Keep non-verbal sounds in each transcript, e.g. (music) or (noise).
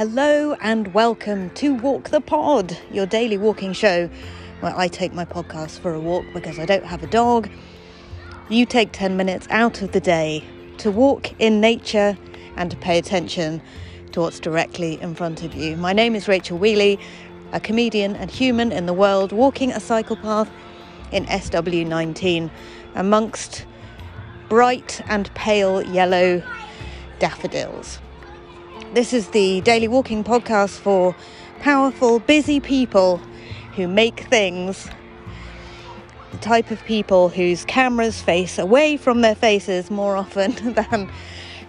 Hello and welcome to Walk the Pod, your daily walking show where I take my podcast for a walk because I don't have a dog. You take 10 minutes out of the day to walk in nature and to pay attention to what's directly in front of you. My name is Rachel Wheeley, a comedian and human in the world walking a cycle path in SW19 amongst bright and pale yellow daffodils. This is the daily walking podcast for powerful, busy people who make things. The type of people whose cameras face away from their faces more often (laughs) than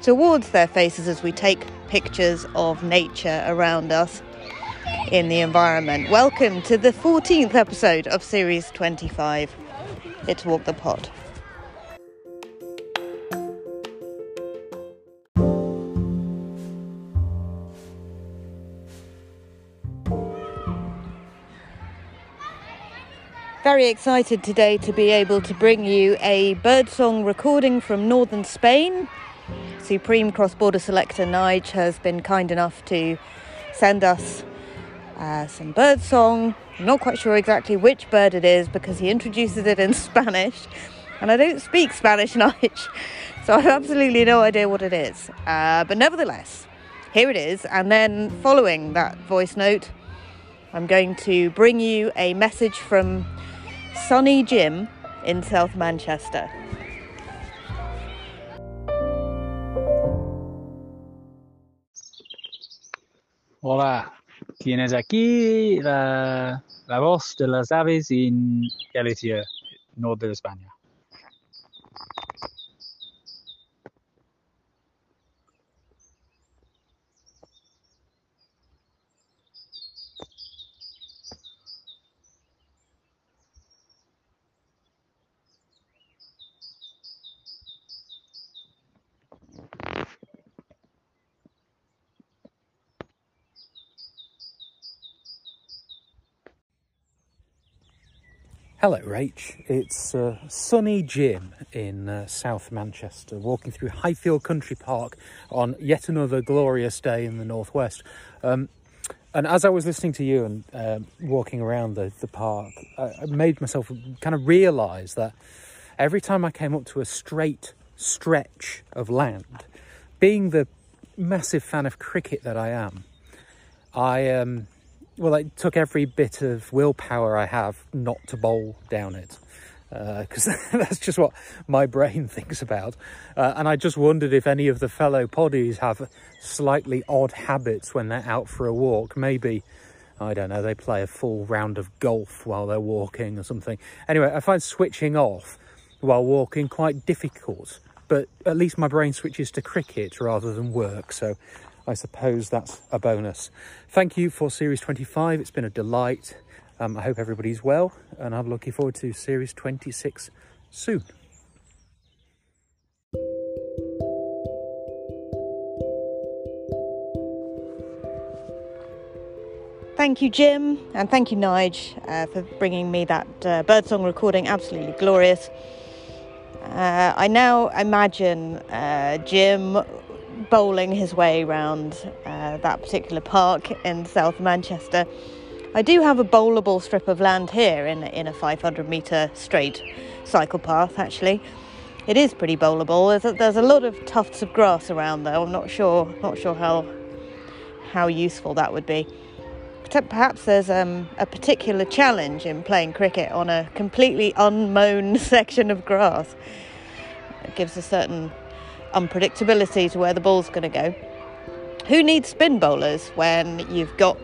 towards their faces as we take pictures of nature around us in the environment. Welcome to the 14th episode of Series 25. It's Walk the Pod. Very excited today to be able to bring you a birdsong recording from northern Spain. Supreme cross border selector Nige has been kind enough to send us uh, some birdsong. I'm not quite sure exactly which bird it is because he introduces it in (laughs) Spanish, and I don't speak Spanish, (laughs) Nige, so I have absolutely no idea what it is. Uh, but nevertheless, here it is, and then following that voice note, I'm going to bring you a message from Sunny Jim in South Manchester. Hola, tienes aquí la, la voz de las aves en Galicia, norte de España. Hello, Rach. It's uh, sunny Jim in uh, South Manchester, walking through Highfield Country Park on yet another glorious day in the northwest. Um, and as I was listening to you and uh, walking around the, the park, I, made myself kind of realise that every time I came up to a straight stretch of land, being the massive fan of cricket that I am, I um, well, it took every bit of willpower I have not to bowl down it. Because uh, (laughs) that's just what my brain (laughs) thinks about. Uh, and I just wondered if any of the fellow poddies have slightly odd habits when they're out for a walk. Maybe, I don't know, they play a full round of golf while they're walking or something. Anyway, I find switching off while walking quite difficult. But at least my brain switches to cricket rather than work. So I suppose that's a bonus. Thank you for Series 25. It's been a delight. Um, I hope everybody's well, and I'm looking forward to Series 26 soon. Thank you, Jim, and thank you, Nige, uh, for bringing me that uh, birdsong recording. Absolutely glorious. Uh, I now imagine uh, Jim bowling his way around uh, that particular park in South Manchester. I do have a bowlable strip of land here in, in a 500 metre straight cycle path, actually. It is pretty bowlable. There's a, there's a lot of tufts of grass around, though. I'm not sure, not sure how, how useful that would be. Perhaps there's um, a particular challenge in playing cricket on a completely unmown (laughs) section of grass. It gives a certain unpredictability to where the ball's going to go. Who needs spin bowlers when you've got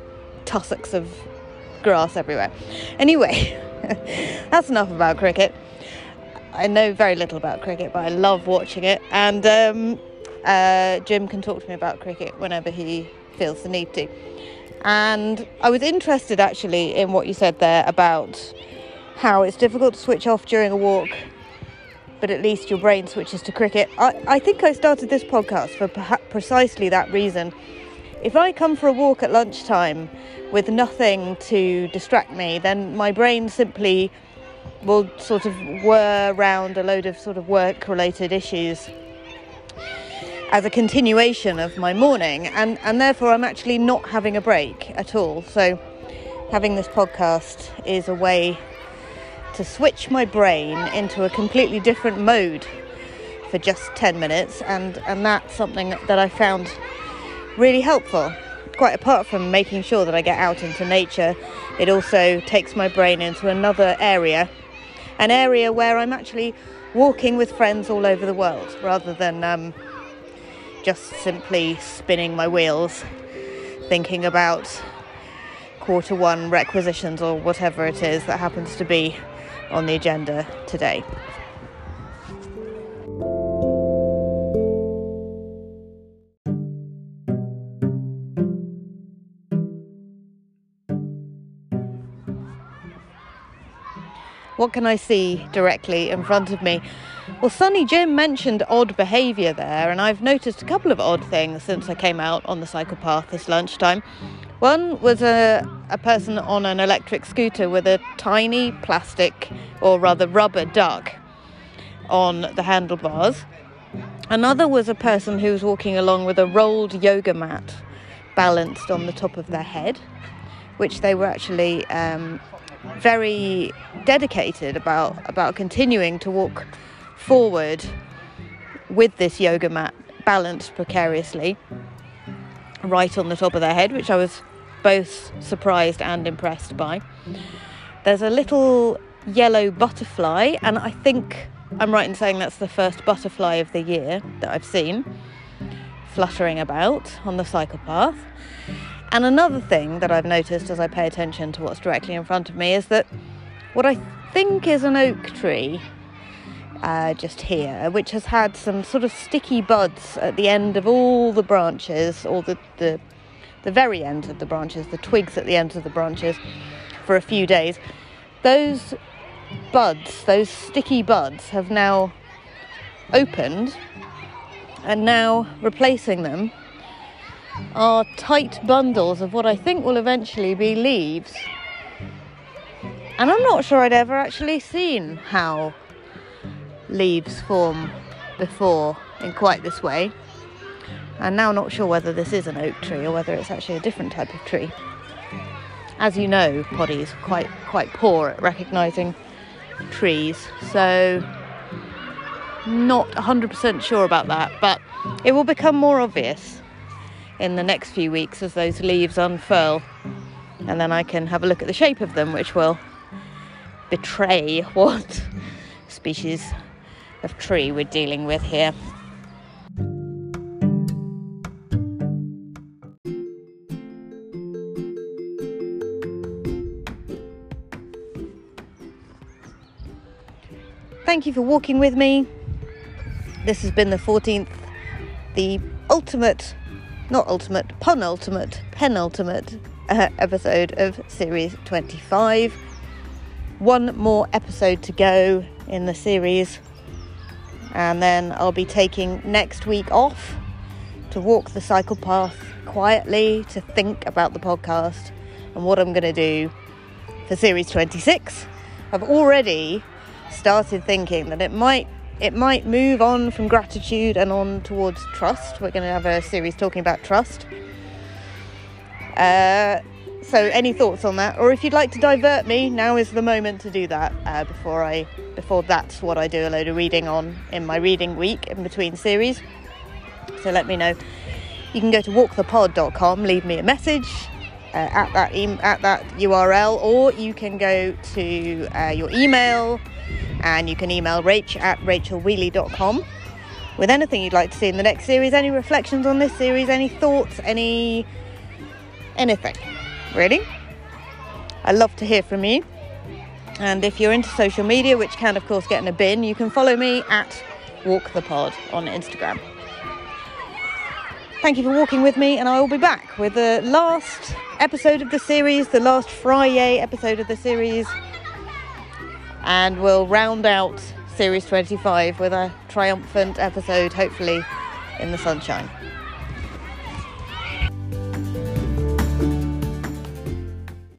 tussocks of grass everywhere? Anyway, (laughs) that's enough about cricket. I know very little about cricket, but I love watching it. And um, uh, Jim can talk to me about cricket whenever he feels the need to. And I was interested actually in what you said there about how it's difficult to switch off during a walk but at least your brain switches to cricket. I, I think I started this podcast for precisely that reason. If I come for a walk at lunchtime with nothing to distract me, then my brain simply will sort of whir around a load of sort of work related issues. as a continuation of my morning, and, and therefore I'm actually not having a break at all. So, having this podcast is a way to switch my brain into a completely different mode for just 10 minutes, and, and that's something that I found really helpful. Quite apart from making sure that I get out into nature, it also takes my brain into another area, an area where I'm actually walking with friends all over the world rather than um, just simply spinning my wheels, thinking about quarter one requisitions or whatever it is that happens to be on the agenda today. What can I see directly in front of me? Well, Sunny Jim mentioned odd behaviour there, and I've noticed a couple of odd things since I came out on the cycle path this lunchtime. One was a, a person on an electric scooter with a tiny plastic, or rather rubber duck, on the handlebars. Another was a person who was walking along with a rolled yoga mat balanced on the top of their head, which they were actually um, very dedicated about about continuing to walk forward with this yoga mat balanced precariously right on the top of their head, which I was both surprised and impressed by. There's a little yellow butterfly, and I think I'm right in saying that's the first butterfly of the year that I've seen fluttering about on the cycle path. And another thing that I've noticed as I pay attention to what's directly in front of me is that what I think is an oak tree uh, just here, which has had some sort of sticky buds at the end of all the branches, or the, the, the very end of the branches, the twigs at the ends of the branches, for a few days. Those buds, those sticky buds, have now opened, and now replacing them are tight bundles of what I think will eventually be leaves. And I'm not sure I'd ever actually seen how leaves form before in quite this way. I'm now not sure whether this is an oak tree or whether it's actually a different type of tree. As you know, Poddy's quite quite poor at recognising trees, so not 100% sure about that, but it will become more obvious in the next few weeks as those leaves unfurl. And then I can have a look at the shape of them, which will betray (laughs) what species of tree we're dealing with here. Thank you for walking with me. This has been the 14th, the ultimate not ultimate, penultimate, penultimate uh, episode of series 25. One more episode to go in the series, and then I'll be taking next week off to walk the cycle path quietly, to think about the podcast and what I'm going to do for series 26. I've already started thinking that it might it might move on from gratitude and on towards trust. We're going to have a series talking about trust. Uh, so, any thoughts on that? Or if you'd like to divert me, now is the moment to do that. Uh, before I, before that's what I do a load of reading on in my reading week in between series. So let me know. You can go to walkthepod.com, leave me a message uh, at that e- at that URL, or you can go to uh, your email and you can email rach at rachelwheeley.com with anything you'd like to see in the next series, any reflections on this series, any thoughts, any anything, really. I love to hear from you. And if you're into social media, which can of course get in a bin, you can follow me at Walk the Pod on Instagram. Thank you for walking with me, and I will be back with the last episode of the series, the last Friday episode of the series and we'll round out series 25 with a triumphant episode, hopefully in the sunshine.